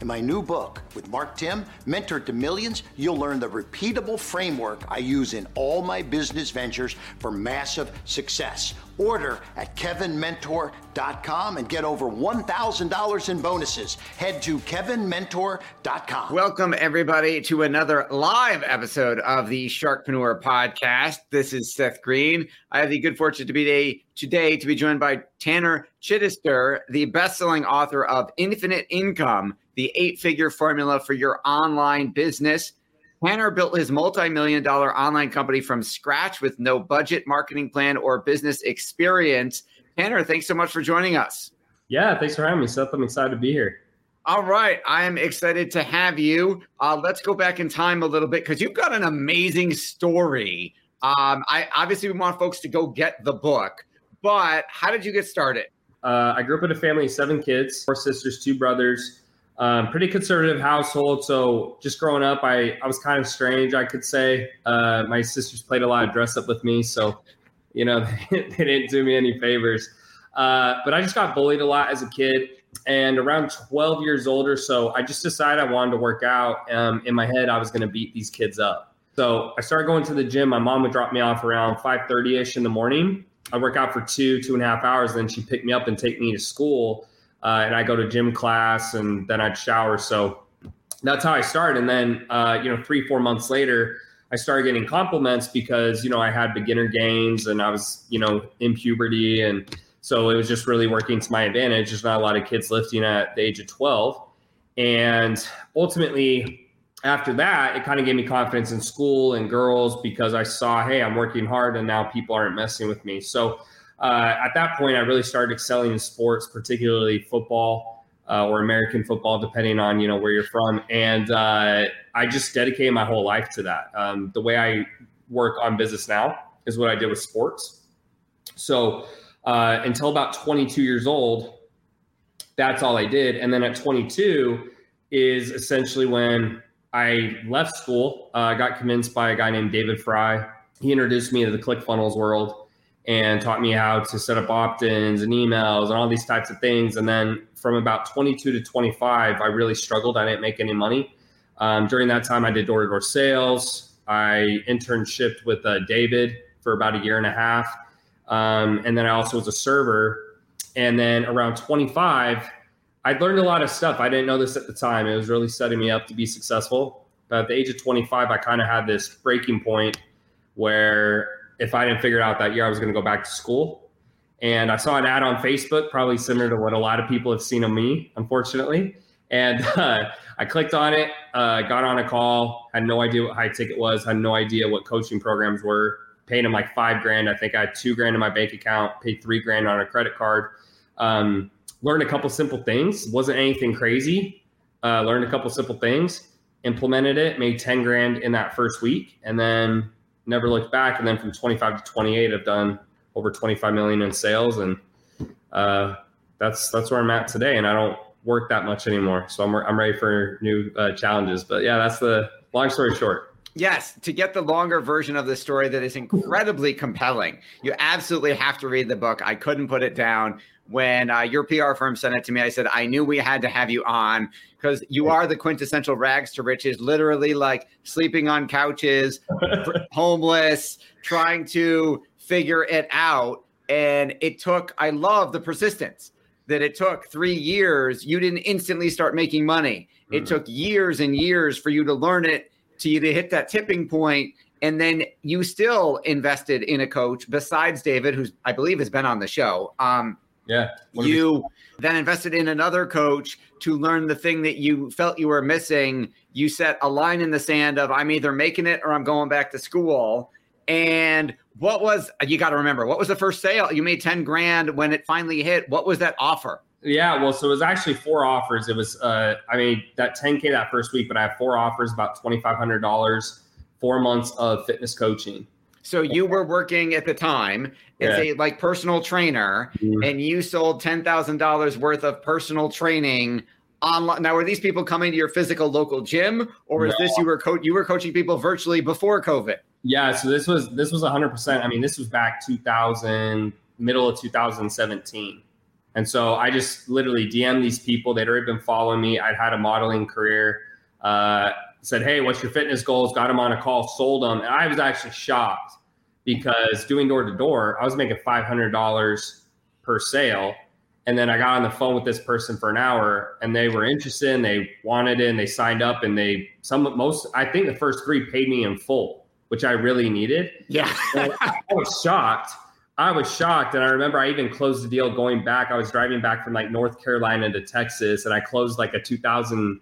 In my new book with Mark Timm, Mentor to Millions, you'll learn the repeatable framework I use in all my business ventures for massive success. Order at kevinmentor.com and get over $1,000 in bonuses. Head to kevinmentor.com. Welcome, everybody, to another live episode of the Sharkpreneur podcast. This is Seth Green. I have the good fortune to be today, today to be joined by Tanner Chidester, the best-selling author of Infinite Income, the eight-figure formula for your online business. Tanner built his multi-million dollar online company from scratch with no budget, marketing plan, or business experience. Tanner, thanks so much for joining us. Yeah, thanks for having me, Seth. I'm excited to be here. All right, I am excited to have you. Uh, let's go back in time a little bit because you've got an amazing story. Um, I obviously we want folks to go get the book, but how did you get started? Uh, I grew up in a family of seven kids, four sisters, two brothers. Um, pretty conservative household. So just growing up, I, I was kind of strange, I could say. Uh, my sisters played a lot of dress up with me. So, you know, they, didn't do me any favors. Uh, but I just got bullied a lot as a kid. And around 12 years old or so, I just decided I wanted to work out. Um, in my head, I was going to beat these kids up. So I started going to the gym. My mom would drop me off around 5:30 ish in the morning. I work out for two, two and a half hours. Then she'd pick me up and take me to school uh, and I go to gym class and then I'd shower. So that's how I started. And then, uh, you know, three, four months later, I started getting compliments because, you know, I had beginner gains and I was, you know, in puberty. And so it was just really working to my advantage. There's not a lot of kids lifting at the age of 12. And ultimately, after that, it kind of gave me confidence in school and girls because I saw, hey, I'm working hard and now people aren't messing with me. So uh, at that point, I really started excelling in sports, particularly football uh, or American football, depending on you know where you're from. And uh, I just dedicated my whole life to that. Um, the way I work on business now is what I did with sports. So uh, until about 22 years old, that's all I did. And then at 22 is essentially when I left school. Uh, I got convinced by a guy named David Fry. He introduced me to the ClickFunnels world and taught me how to set up opt-ins and emails and all these types of things. And then from about 22 to 25, I really struggled. I didn't make any money. Um, during that time, I did door-to-door sales. I internshiped with uh, David for about a year and a half, um, and then I also was a server. And then around 25, I'd learned a lot of stuff. I didn't know this at the time. It was really setting me up to be successful. But at the age of 25, I kind of had this breaking point where if I didn't figure it out that year, I was going to go back to school. And I saw an ad on Facebook, probably similar to what a lot of people have seen of me, unfortunately. And uh, I clicked on it, uh, got on a call, had no idea what high ticket was, had no idea what coaching programs were. Paid him like five grand. I think I had two grand in my bank account, paid three grand on a credit card. Um, learned a couple simple things, wasn't anything crazy. Uh, learned a couple simple things, implemented it, made 10 grand in that first week. And then never looked back. And then from 25 to 28, I've done over 25 million in sales, and uh, that's that's where I'm at today. And I don't work that much anymore, so I'm I'm ready for new uh, challenges. But yeah, that's the long story short. Yes, to get the longer version of the story that is incredibly compelling, you absolutely have to read the book. I couldn't put it down. When uh, your PR firm sent it to me, I said, I knew we had to have you on because you are the quintessential rags to riches, literally like sleeping on couches, homeless, trying to figure it out. And it took, I love the persistence that it took three years. You didn't instantly start making money. It mm. took years and years for you to learn it to you to hit that tipping point and then you still invested in a coach besides David, who's I believe has been on the show. Um, yeah. You then invested in another coach to learn the thing that you felt you were missing. You set a line in the sand of I'm either making it or I'm going back to school. And what was you got to remember? What was the first sale? You made ten grand when it finally hit. What was that offer? Yeah, well, so it was actually four offers. It was, uh, I mean, that 10k that first week, but I have four offers, about twenty five hundred dollars, four months of fitness coaching. So you were working at the time as yeah. a like personal trainer, mm-hmm. and you sold ten thousand dollars worth of personal training online. Now, were these people coming to your physical local gym, or is no. this you were co- you were coaching people virtually before COVID? Yeah, so this was this was hundred percent. I mean, this was back two thousand, middle of two thousand seventeen, and so I just literally DM these people. They'd already been following me. I'd had a modeling career. Uh, said, Hey, what's your fitness goals? Got them on a call, sold them. And I was actually shocked because doing door to door, I was making $500 per sale. And then I got on the phone with this person for an hour and they were interested and they wanted it and they signed up and they, some, most, I think the first three paid me in full, which I really needed. Yeah. I was shocked. I was shocked. And I remember I even closed the deal going back. I was driving back from like North Carolina to Texas and I closed like a 2000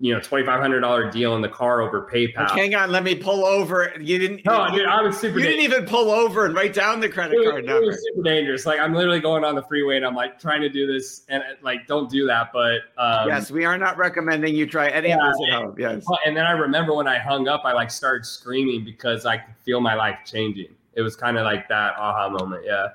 you know twenty five hundred dollar deal in the car over PayPal. hang on, let me pull over. You didn't. No, you, dude, I was super. You didn't even pull over and write down the credit it, card number. It was super dangerous. Like I'm literally going on the freeway and I'm like trying to do this and like don't do that. But um, yes, we are not recommending you try any yeah, of this at home. Yes. And then I remember when I hung up, I like started screaming because I could feel my life changing. It was kind of like that aha moment. Yeah.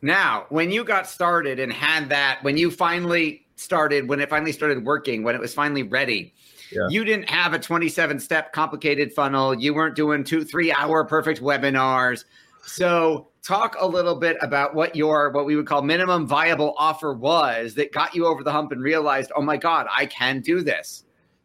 Now, when you got started and had that, when you finally started, when it finally started working, when it was finally ready yeah. You didn't have a 27 step complicated funnel. You weren't doing two, three hour perfect webinars. So talk a little bit about what your what we would call minimum viable offer was that got you over the hump and realized, oh my God, I can do this.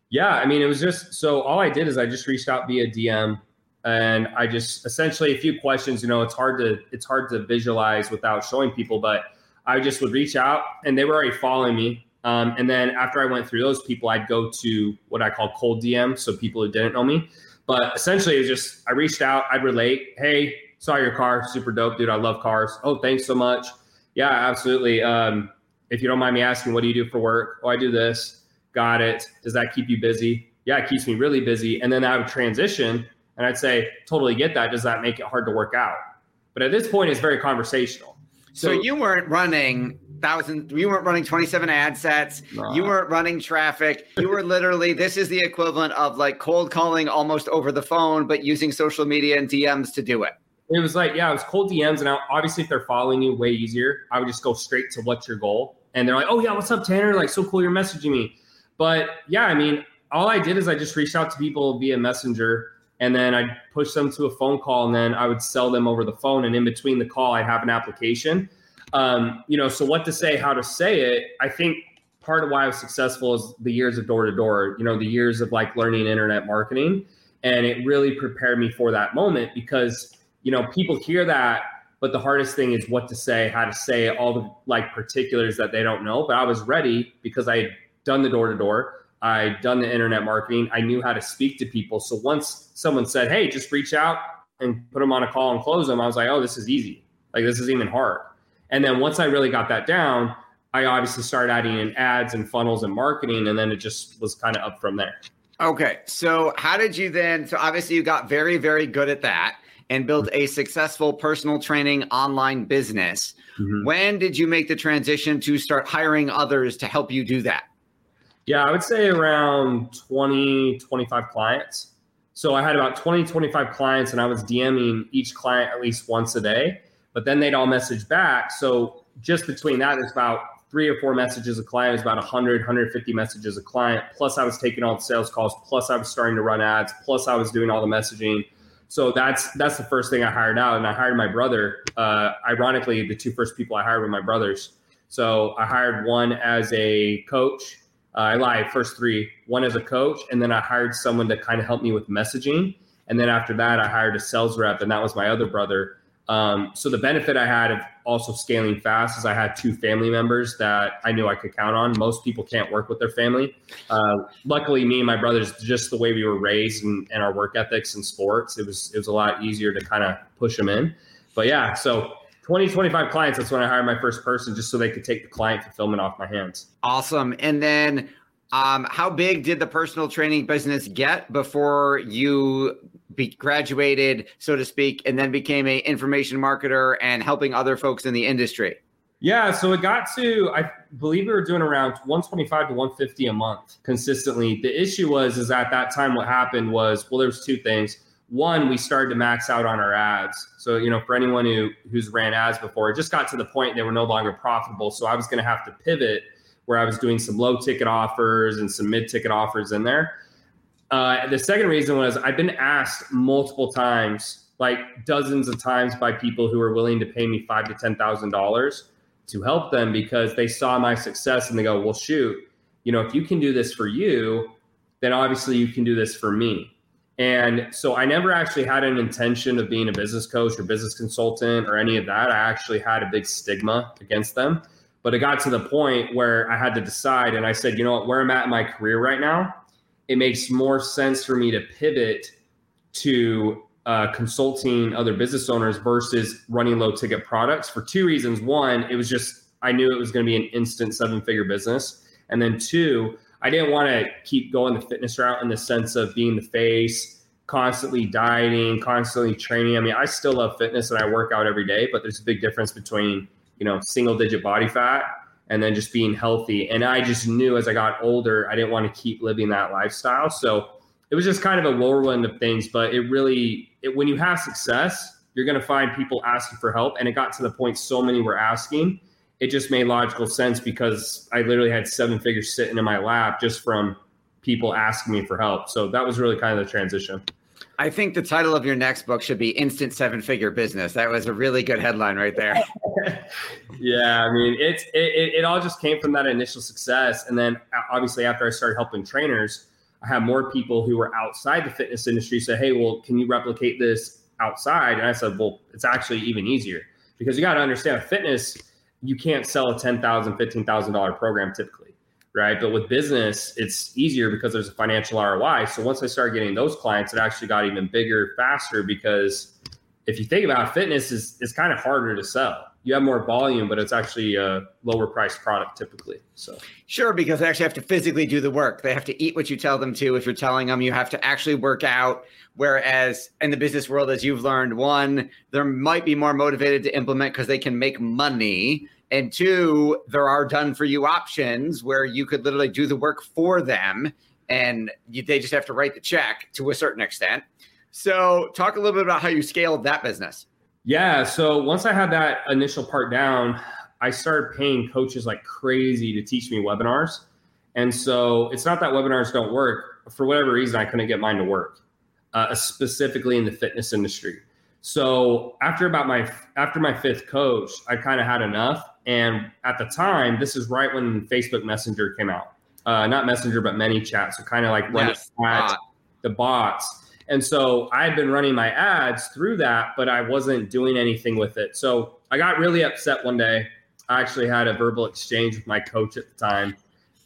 Yeah, I mean, it was just so all I did is I just reached out via DM and I just essentially a few questions. You know, it's hard to it's hard to visualize without showing people, but I just would reach out and they were already following me. Um, and then after I went through those people, I'd go to what I call cold DM, so people who didn't know me. But essentially, it was just I reached out, I'd relate, hey, saw your car, super dope, dude. I love cars. Oh, thanks so much. Yeah, absolutely. Um, if you don't mind me asking, what do you do for work? Oh, I do this. Got it. Does that keep you busy? Yeah, it keeps me really busy. And then I would transition and I'd say, totally get that. Does that make it hard to work out? But at this point, it's very conversational. So, so you weren't running thousand you weren't running 27 ad sets nah. you weren't running traffic you were literally this is the equivalent of like cold calling almost over the phone but using social media and dms to do it it was like yeah it was cold dms and obviously if they're following you way easier i would just go straight to what's your goal and they're like oh yeah what's up tanner like so cool you're messaging me but yeah i mean all i did is i just reached out to people via messenger and then I'd push them to a phone call, and then I would sell them over the phone. And in between the call, I'd have an application um, you know, so what to say, how to say it. I think part of why I was successful is the years of door to door, you know, the years of like learning internet marketing. And it really prepared me for that moment because, you know, people hear that, but the hardest thing is what to say, how to say all the like particulars that they don't know. But I was ready because I had done the door to door. I'd done the internet marketing. I knew how to speak to people. So once someone said, Hey, just reach out and put them on a call and close them, I was like, Oh, this is easy. Like, this is even hard. And then once I really got that down, I obviously started adding in ads and funnels and marketing, and then it just was kind of up from there. Okay. So, how did you then? So, obviously, you got very, very good at that and built a successful personal training online business. Mm-hmm. When did you make the transition to start hiring others to help you do that? Yeah, I would say around 20, 25 clients. So, I had about 20, 25 clients, and I was DMing each client at least once a day but then they'd all message back. So just between that, it's about three or four messages a client. Was about 100, 150 messages a client. Plus, I was taking all the sales calls. Plus, I was starting to run ads. Plus, I was doing all the messaging. So that's that's the first thing I hired out, and I hired my brother. Uh, ironically, the two first people I hired were my brothers. So I hired one as a coach. Uh, I lied. First three, one as a coach, and then I hired someone to kind of help me with messaging. And then after that, I hired a sales rep, and that was my other brother Um, so the benefit I had of also scaling fast is I had two family members that I knew I could count on. Most people can't work with their family. Uh, luckily, me and my brothers, just the way we were raised and, and our work ethics and sports, it was it was a lot easier to kind of push them in. But yeah, so 20, 25 clients. That's when I hired my first person, just so they could take the client fulfillment off my hands. Awesome. And then, um, how big did the personal training business get before you be graduated, so to speak, and then became a information marketer and helping other folks in the industry? Yeah, so it got to I believe we were doing around 125 to 150 a month consistently. The issue was is at that time what happened was well there was two things. One, we started to max out on our ads. So, you know, for anyone who who's ran ads before, it just got to the point they were no longer profitable. So I was going to have to pivot where I was doing some low ticket offers and some mid ticket offers in there. Uh, the second reason was I've been asked multiple times, like dozens of times, by people who are willing to pay me five to ten thousand dollars to help them because they saw my success and they go, "Well, shoot, you know, if you can do this for you, then obviously you can do this for me." And so I never actually had an intention of being a business coach or business consultant or any of that. I actually had a big stigma against them. But it got to the point where I had to decide, and I said, you know what, where I'm at in my career right now, it makes more sense for me to pivot to uh, consulting other business owners versus running low ticket products for two reasons. One, it was just, I knew it was going to be an instant seven figure business. And then two, I didn't want to keep going the fitness route in the sense of being the face, constantly dieting, constantly training. I mean, I still love fitness and I work out every day, but there's a big difference between, you know, single digit body fat and then just being healthy. And I just knew as I got older, I didn't want to keep living that lifestyle. So it was just kind of a whirlwind of things, but it really, it, when you have success, you're going to find people asking for help. And it got to the point so many were asking, it just made logical sense because I literally had seven figures sitting in my lap just from people asking me for help. So that was really kind of the transition. I think the title of your next book should be Instant Seven Figure Business. That was a really good headline right there. yeah, I mean, it's it, it, all just came from that initial success, and then uh, obviously after I started helping trainers, I had more people who were outside the fitness industry say, "Hey, well, can you replicate this outside?" And I said, "Well, it's actually even easier because you got to understand fitness. You can't sell a ten thousand, fifteen thousand dollar program typically." right? But with business, it's easier because there's a financial ROI. So once I started getting those clients, it actually got even bigger faster because if you think about it, fitness is is kind of harder to sell. You have more volume, but it's actually a lower priced product typically. So sure, because they actually have to physically do the work. They have to eat what you tell them to. If you're telling them, you have to actually work out. Whereas in the business world, as you've learned, one, there might be more motivated to implement because they can make money and two, there are done for you options where you could literally do the work for them and you, they just have to write the check to a certain extent. So, talk a little bit about how you scaled that business. Yeah. So, once I had that initial part down, I started paying coaches like crazy to teach me webinars. And so, it's not that webinars don't work. For whatever reason, I couldn't get mine to work, uh, specifically in the fitness industry. So after about my after my fifth coach, I kind of had enough, and at the time, this is right when Facebook Messenger came out. Uh, not Messenger, but many ManyChat. So kind of like running yes, the bots. And so I had been running my ads through that, but I wasn't doing anything with it. So I got really upset one day. I actually had a verbal exchange with my coach at the time.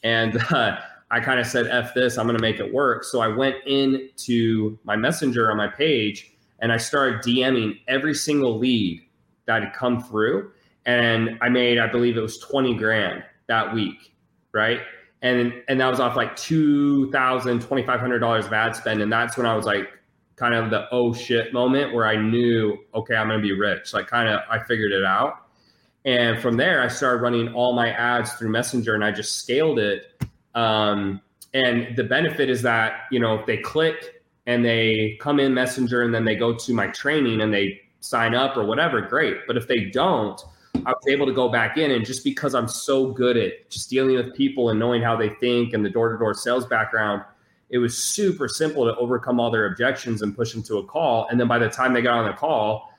And uh, I kind of said, F this, I'm going to make it work. So I went into my messenger on my page and I started DMing every single lead that had come through and I made, I believe it was 20 grand that week, right? And and that was off like two thousand, twenty five hundred dollars of ad spend, and that's when I was like, kind of the oh shit moment where I knew, okay, I'm gonna be rich. Like, kind of, I figured it out. And from there, I started running all my ads through Messenger, and I just scaled it. Um, and the benefit is that you know if they click and they come in Messenger, and then they go to my training and they sign up or whatever, great. But if they don't, I was able to go back in and just because I'm so good at just dealing with people and knowing how they think and the door to door sales background, it was super simple to overcome all their objections and push them to a call. And then by the time they got on the call,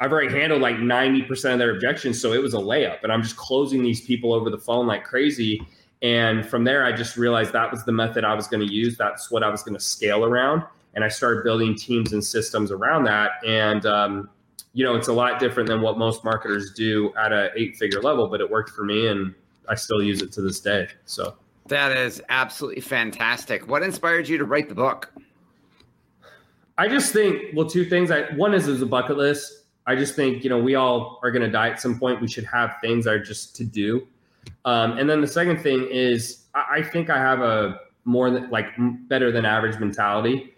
I've already handled like 90% of their objections. So it was a layup. And I'm just closing these people over the phone like crazy. And from there, I just realized that was the method I was going to use. That's what I was going to scale around. And I started building teams and systems around that. And um, you know, it's a lot different than what most marketers do at a eight figure level, but it worked for me and I still use it to this day. So that is absolutely fantastic. What inspired you to write the book? I just think, well, two things. I one is as a bucket list. I just think, you know, we all are going to die at some point. We should have things that are just to do. Um, and then the second thing is, I, I think I have a more than like better than average mentality.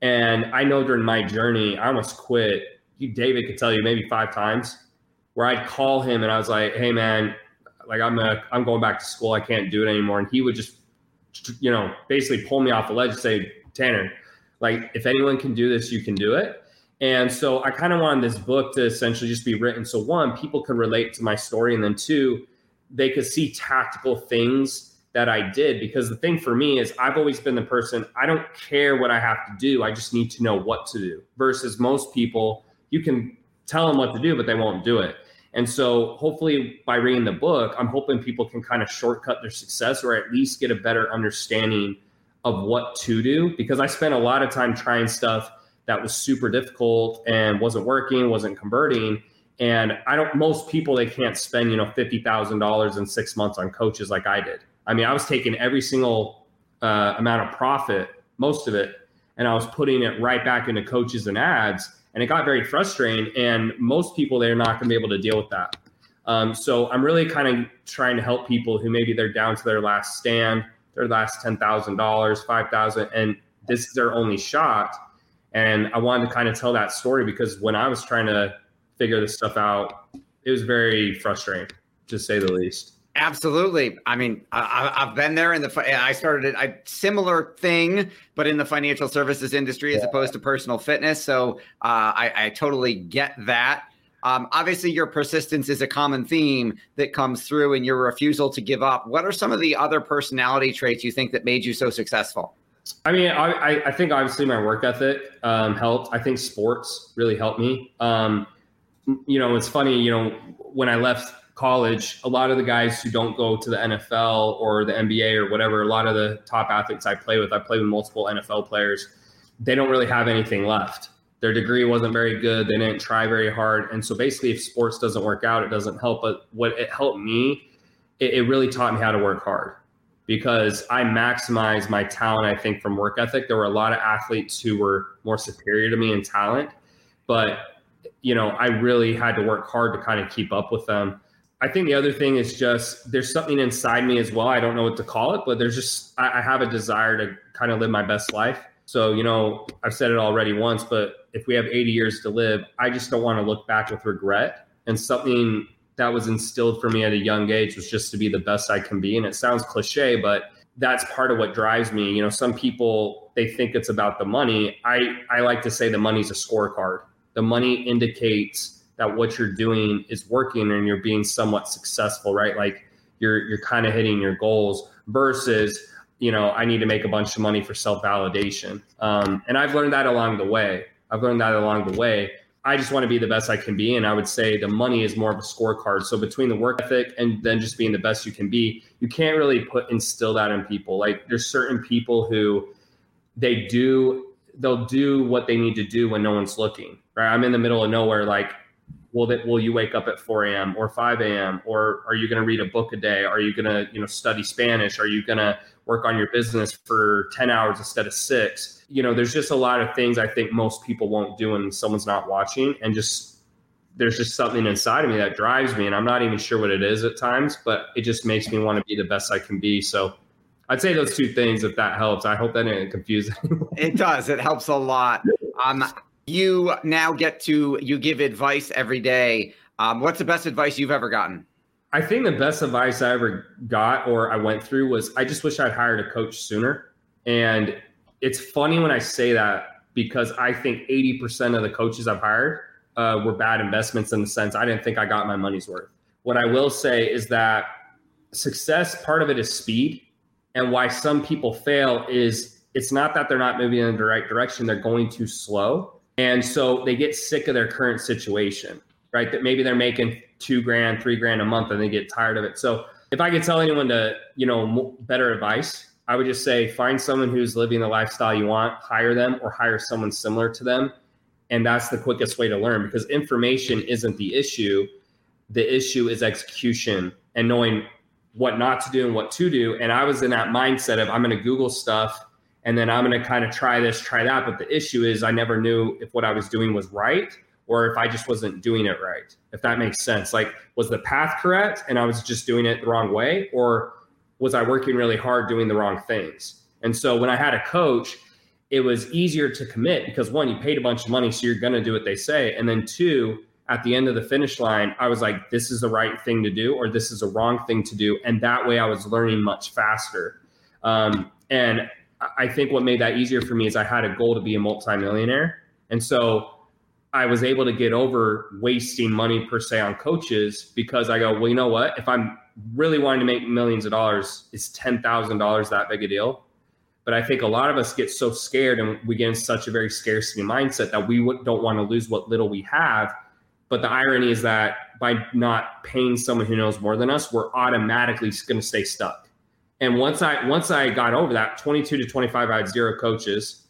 And I know during my journey, I almost quit David could tell you maybe five times where I'd call him and I was like, "Hey, man, like I'm a, I'm going back to school. I can't do it anymore." And he would just, you know, basically pull me off the ledge and say, "Tanner, like if anyone can do this, you can do it." And so I kind of wanted this book to essentially just be written so one, people could relate to my story, and then two, they could see tactical things that I did because the thing for me is I've always been the person I don't care what I have to do. I just need to know what to do versus most people you can tell them what to do, but they won't do it. And so, hopefully, by reading the book, I'm hoping people can kind of shortcut their success or at least get a better understanding of what to do. Because I spent a lot of time trying stuff that was super difficult and wasn't working, wasn't converting. And I don't, most people, they can't spend, you know, $50,000 in six months on coaches like I did. I mean, I was taking every single uh, amount of profit, most of it, and I was putting it right back into coaches and ads and it got very frustrating. And most people they're not going to be able to deal with that. Um, so I'm really kind of trying to help people who maybe they're down to their last stand, their last ten thousand dollars, five thousand, and this is their only shot. And I wanted to kind of tell that story because when I was trying to figure this stuff out, it was very frustrating, to say the least. Absolutely. I mean, I, have been there in the. I started a similar thing, but in the financial services industry yeah. as opposed to personal fitness. So uh, I, I, totally get that. Um, obviously, your persistence is a common theme that comes through, and your refusal to give up. What are some of the other personality traits you think that made you so successful? I mean, I, I think obviously my work ethic um, helped. I think sports really helped me. Um, you know, it's funny. You know, when I left college, a lot of the guys who don't go to the NFL or the NBA or whatever, a lot of the top athletes I play with, I play with multiple NFL players, they don't really have anything left. Their degree wasn't very good. They didn't try very hard. And so basically, if sports doesn't work out, it doesn't help. But what it helped me, it, it really taught me how to work hard because I maximized my talent, I think, from work ethic. There were a lot of athletes who were more superior to me in talent, but you know, I really had to work hard to kind of keep up with them. I think the other thing is just there's something inside me as well. I don't know what to call it, but there's just I, I have a desire to kind of live my best life. So, you know, I've said it already once, but if we have 80 years to live, I just don't want to look back with regret. And something that was instilled for me at a young age was just to be the best I can be. And it sounds cliche, but that's part of what drives me. You know, some people they think it's about the money. I I like to say the money's a scorecard. The money indicates that what you're doing is working and you're being somewhat successful, right? Like you're you're kind of hitting your goals versus you know I need to make a bunch of money for self validation. Um, and I've learned that along the way. I've learned that along the way. I just want to be the best I can be, and I would say the money is more of a scorecard. So between the work ethic and then just being the best you can be, you can't really put instill that in people. Like there's certain people who they do they'll do what they need to do when no one's looking. Right? I'm in the middle of nowhere, like will that will you wake up at 4 a.m or 5 a.m or are you going to read a book a day? Are you going to you know study spanish? Are you going to work on your business for 10 hours instead of six? You know there's just a lot of things i think most people won't do when someone's not watching and just there's just something inside of me that drives me and i'm not even sure what it is at times but it just makes me want to be the best i can be. So i'd say those two things if that helps. I hope that didn't confuse it does. It helps a lot. Um, you now get to you give advice every day. Um, what's the best advice you've ever gotten? I think the best advice I ever got or I went through was I just wish I'd hired a coach sooner. And it's funny when I say that because I think 80% of the coaches I've hired uh, were bad investments in the sense I didn't think I got my money's worth. What I will say is that success, part of it is speed. And why some people fail is it's not that they're not moving in the right direction, they're going too slow. And so they get sick of their current situation, right? That maybe they're making two grand, three grand a month and they get tired of it. So if I could tell anyone to, you know, better advice, I would just say find someone who's living the lifestyle you want, hire them or hire someone similar to them And that's the quickest way to learn because information isn't the issue. The issue is execution and knowing what not to do and what to do. And I was in that mindset of I'm going to Google stuff and then I'm going to kind of try this, try that. But the issue is I never knew if what I was doing was right or if I just wasn't doing it right, if that makes sense. Like, was the path correct and I was just doing it the wrong way? Or was I working really hard doing the wrong things? And so when I had a coach, it was easier to commit because one, you paid a bunch of money, so you're going to do what they say. And then two, at the end of the finish line, I was like, this is the right thing to do, or this is a wrong thing to do. And that way I was learning much faster. Um, and I think what made that easier for me is I had a goal to be a multimillionaire. And so I was able to get over wasting money per se on coaches because I go, well, you know what? If I'm really wanting to make millions of dollars, is $10,000 that big a deal? But I think a lot of us get so scared and we get in such a very scarcity mindset that we don't want to lose what little we have. But the irony is that by not paying someone who knows more than us, we're automatically going to stay stuck. And once I once I got over that, 22 to 25, I had zero coaches.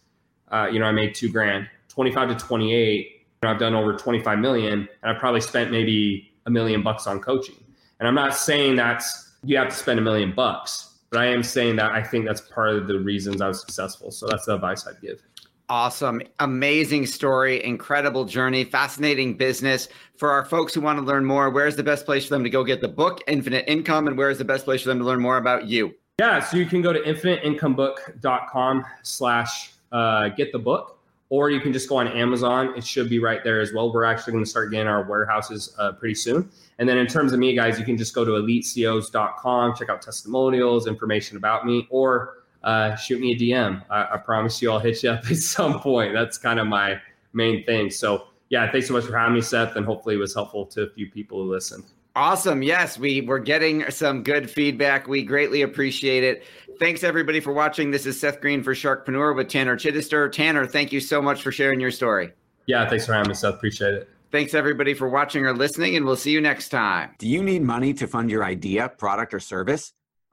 Uh, you know, I made two grand. 25 to 28, I've done over 25 million and I've probably spent maybe a million bucks on coaching. And I'm not saying that's you have to spend a million bucks, but I am saying that I think that's part of the reasons I was successful. So that's the advice I'd give. Awesome. Amazing story, incredible journey, fascinating business. For our folks who want to learn more, where's the best place for them to go get the book, Infinite Income, and where is the best place for them to learn more about you? Yeah, so you can go to infiniteincomebook.com slash uh, get the book or you can just go on Amazon. It should be right there as well. We're actually going to start getting our warehouses uh, pretty soon. And then in terms of me, guys, you can just go to elitecos.com, check out testimonials, information about me, or uh, shoot me a DM. I, I promise you I'll hit you up at some point. That's kind of my main thing. So, yeah, thanks so much for having me, Seth, and hopefully it was helpful to a few people who listened. Awesome. Yes, we were getting some good feedback. We greatly appreciate it. Thanks everybody for watching. This is Seth Green for Sharkpreneur with Tanner Chidester. Tanner, thank you so much for sharing your story. Yeah, thanks for having me, Seth. Appreciate it. Thanks everybody for watching or listening, and we'll see you next time. Do you need money to fund your idea, product, or service?